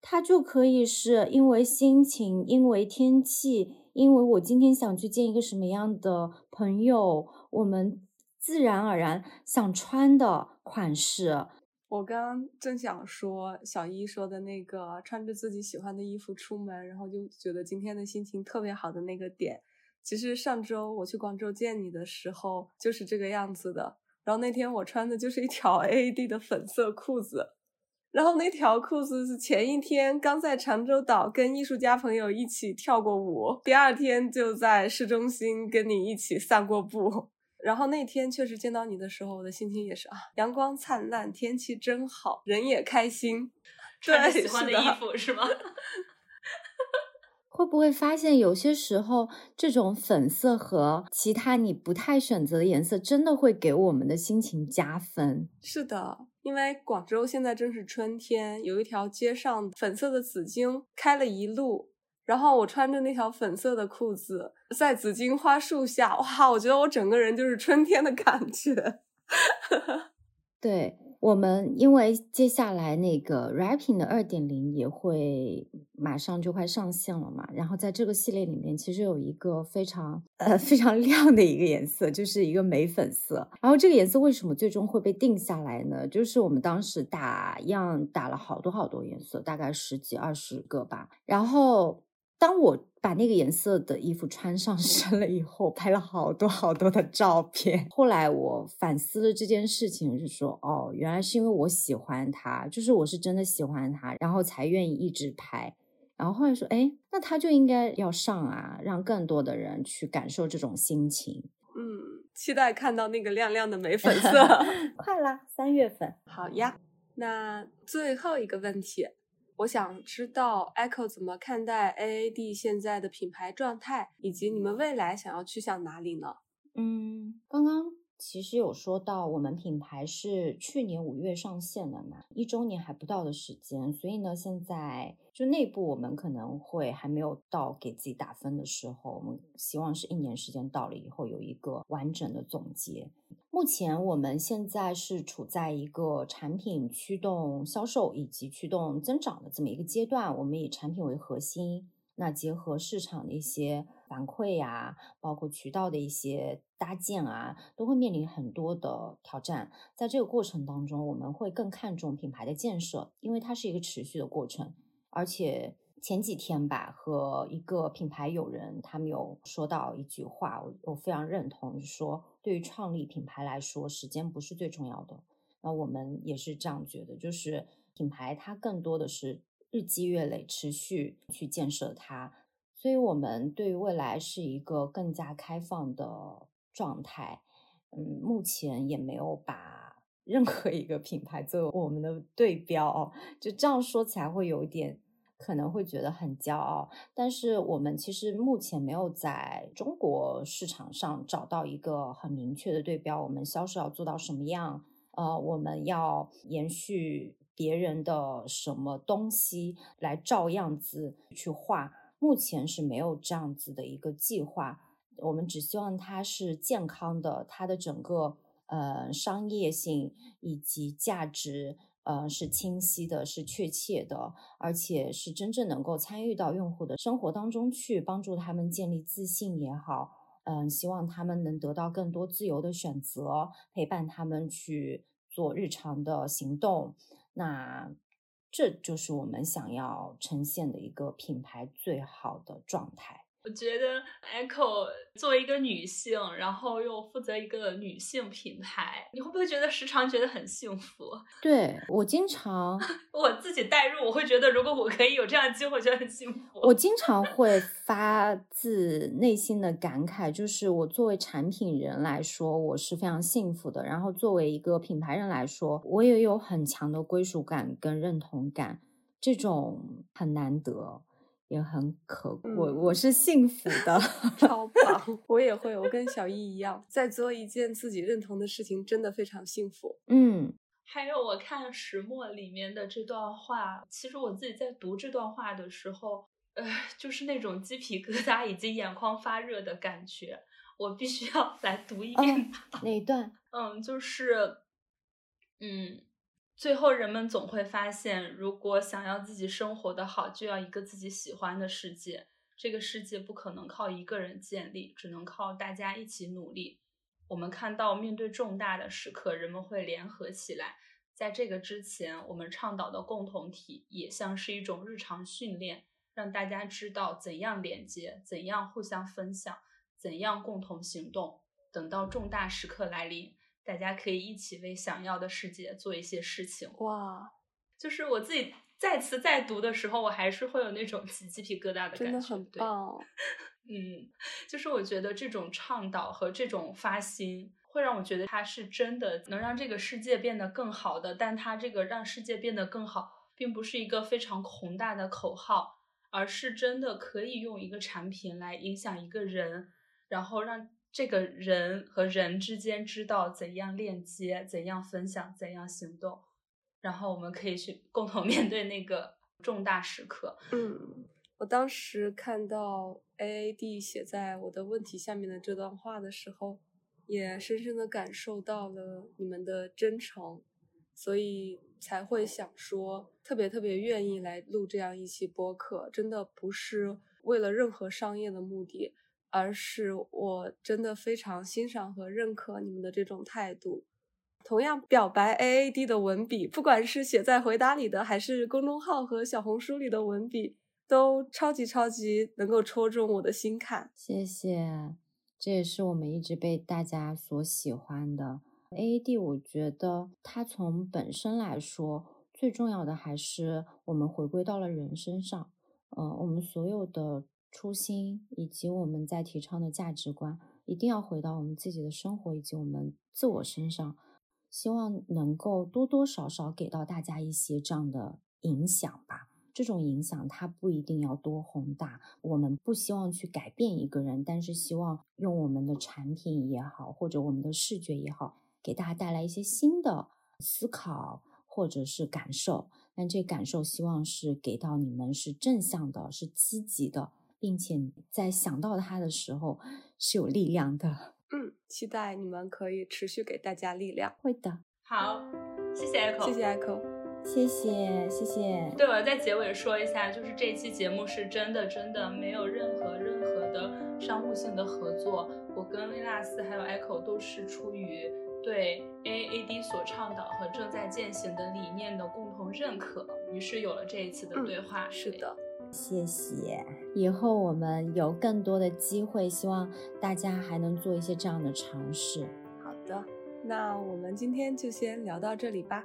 它就可以是因为心情，因为天气，因为我今天想去见一个什么样的朋友，我们自然而然想穿的款式。我刚正想说小一说的那个穿着自己喜欢的衣服出门，然后就觉得今天的心情特别好的那个点。其实上周我去广州见你的时候就是这个样子的。然后那天我穿的就是一条 A A D 的粉色裤子，然后那条裤子是前一天刚在长洲岛跟艺术家朋友一起跳过舞，第二天就在市中心跟你一起散过步。然后那天确实见到你的时候，我的心情也是啊，阳光灿烂，天气真好，人也开心，穿喜欢的衣服是吗？会不会发现有些时候，这种粉色和其他你不太选择的颜色，真的会给我们的心情加分？是的，因为广州现在正是春天，有一条街上粉色的紫荆开了一路。然后我穿着那条粉色的裤子，在紫荆花树下，哇，我觉得我整个人就是春天的感觉。对我们，因为接下来那个 Rapping 的二点零也会马上就快上线了嘛，然后在这个系列里面，其实有一个非常呃非常 亮的一个颜色，就是一个玫粉色。然后这个颜色为什么最终会被定下来呢？就是我们当时打样打了好多好多颜色，大概十几二十个吧，然后。当我把那个颜色的衣服穿上 身了以后，拍了好多好多的照片。后来我反思了这件事情，是说，哦，原来是因为我喜欢它，就是我是真的喜欢它，然后才愿意一直拍。然后后来说，哎，那它就应该要上啊，让更多的人去感受这种心情。嗯，期待看到那个亮亮的玫粉色。快啦，三月份。好呀，那最后一个问题。我想知道 Echo 怎么看待 AAD 现在的品牌状态，以及你们未来想要去向哪里呢？嗯，刚刚其实有说到，我们品牌是去年五月上线的嘛，一周年还不到的时间，所以呢，现在就内部我们可能会还没有到给自己打分的时候，我们希望是一年时间到了以后有一个完整的总结。目前我们现在是处在一个产品驱动销售以及驱动增长的这么一个阶段。我们以产品为核心，那结合市场的一些反馈呀，包括渠道的一些搭建啊，都会面临很多的挑战。在这个过程当中，我们会更看重品牌的建设，因为它是一个持续的过程，而且。前几天吧，和一个品牌友人，他们有说到一句话，我我非常认同，就是说，对于创立品牌来说，时间不是最重要的。那我们也是这样觉得，就是品牌它更多的是日积月累，持续去建设它。所以，我们对于未来是一个更加开放的状态。嗯，目前也没有把任何一个品牌作为我们的对标哦，就这样说起来会有点。可能会觉得很骄傲，但是我们其实目前没有在中国市场上找到一个很明确的对标。我们销售要做到什么样？呃，我们要延续别人的什么东西来照样子去画？目前是没有这样子的一个计划。我们只希望它是健康的，它的整个呃商业性以及价值。呃，是清晰的，是确切的，而且是真正能够参与到用户的生活当中去，帮助他们建立自信也好，嗯，希望他们能得到更多自由的选择，陪伴他们去做日常的行动。那这就是我们想要呈现的一个品牌最好的状态。我觉得 Echo 作为一个女性，然后又负责一个女性品牌，你会不会觉得时常觉得很幸福？对我经常，我自己代入，我会觉得如果我可以有这样的机会，就很幸福。我经常会发自内心的感慨，就是我作为产品人来说，我是非常幸福的。然后作为一个品牌人来说，我也有很强的归属感跟认同感，这种很难得。也很可贵，我是幸福的，超棒！我也会，我跟小一一样，在做一件自己认同的事情，真的非常幸福。嗯，还有我看石墨里面的这段话，其实我自己在读这段话的时候，呃，就是那种鸡皮疙瘩以及眼眶发热的感觉，我必须要来读一遍。哪一段？嗯，就是，嗯。最后，人们总会发现，如果想要自己生活的好，就要一个自己喜欢的世界。这个世界不可能靠一个人建立，只能靠大家一起努力。我们看到，面对重大的时刻，人们会联合起来。在这个之前，我们倡导的共同体也像是一种日常训练，让大家知道怎样连接，怎样互相分享，怎样共同行动。等到重大时刻来临。大家可以一起为想要的世界做一些事情。哇，就是我自己再次再读的时候，我还是会有那种起鸡皮疙瘩的感觉。真的很棒。嗯，就是我觉得这种倡导和这种发心，会让我觉得它是真的能让这个世界变得更好的。但它这个让世界变得更好，并不是一个非常宏大的口号，而是真的可以用一个产品来影响一个人，然后让。这个人和人之间知道怎样链接、怎样分享、怎样行动，然后我们可以去共同 面对那个重大时刻。嗯，我当时看到 A A D 写在我的问题下面的这段话的时候，也深深的感受到了你们的真诚，所以才会想说，特别特别愿意来录这样一期播客，真的不是为了任何商业的目的。而是我真的非常欣赏和认可你们的这种态度。同样，表白 A A D 的文笔，不管是写在回答里的，还是公众号和小红书里的文笔，都超级超级能够戳中我的心坎。谢谢，这也是我们一直被大家所喜欢的 A A D。我觉得它从本身来说，最重要的还是我们回归到了人身上。嗯，我们所有的。初心以及我们在提倡的价值观，一定要回到我们自己的生活以及我们自我身上，希望能够多多少少给到大家一些这样的影响吧。这种影响它不一定要多宏大，我们不希望去改变一个人，但是希望用我们的产品也好，或者我们的视觉也好，给大家带来一些新的思考或者是感受。但这感受希望是给到你们是正向的，是积极的。并且在想到它的时候是有力量的。嗯，期待你们可以持续给大家力量。会的。好，谢谢 Echo，谢谢 Echo，谢谢谢谢。对，我在结尾说一下，就是这期节目是真的真的没有任何任何的商务性的合作。我跟薇拉斯还有 Echo 都是出于对 AAD 所倡导和正在践行的理念的共同认可，于是有了这一次的对话。是的。谢谢，以后我们有更多的机会，希望大家还能做一些这样的尝试。好的，那我们今天就先聊到这里吧，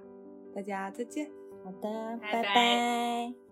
大家再见。好的，拜拜。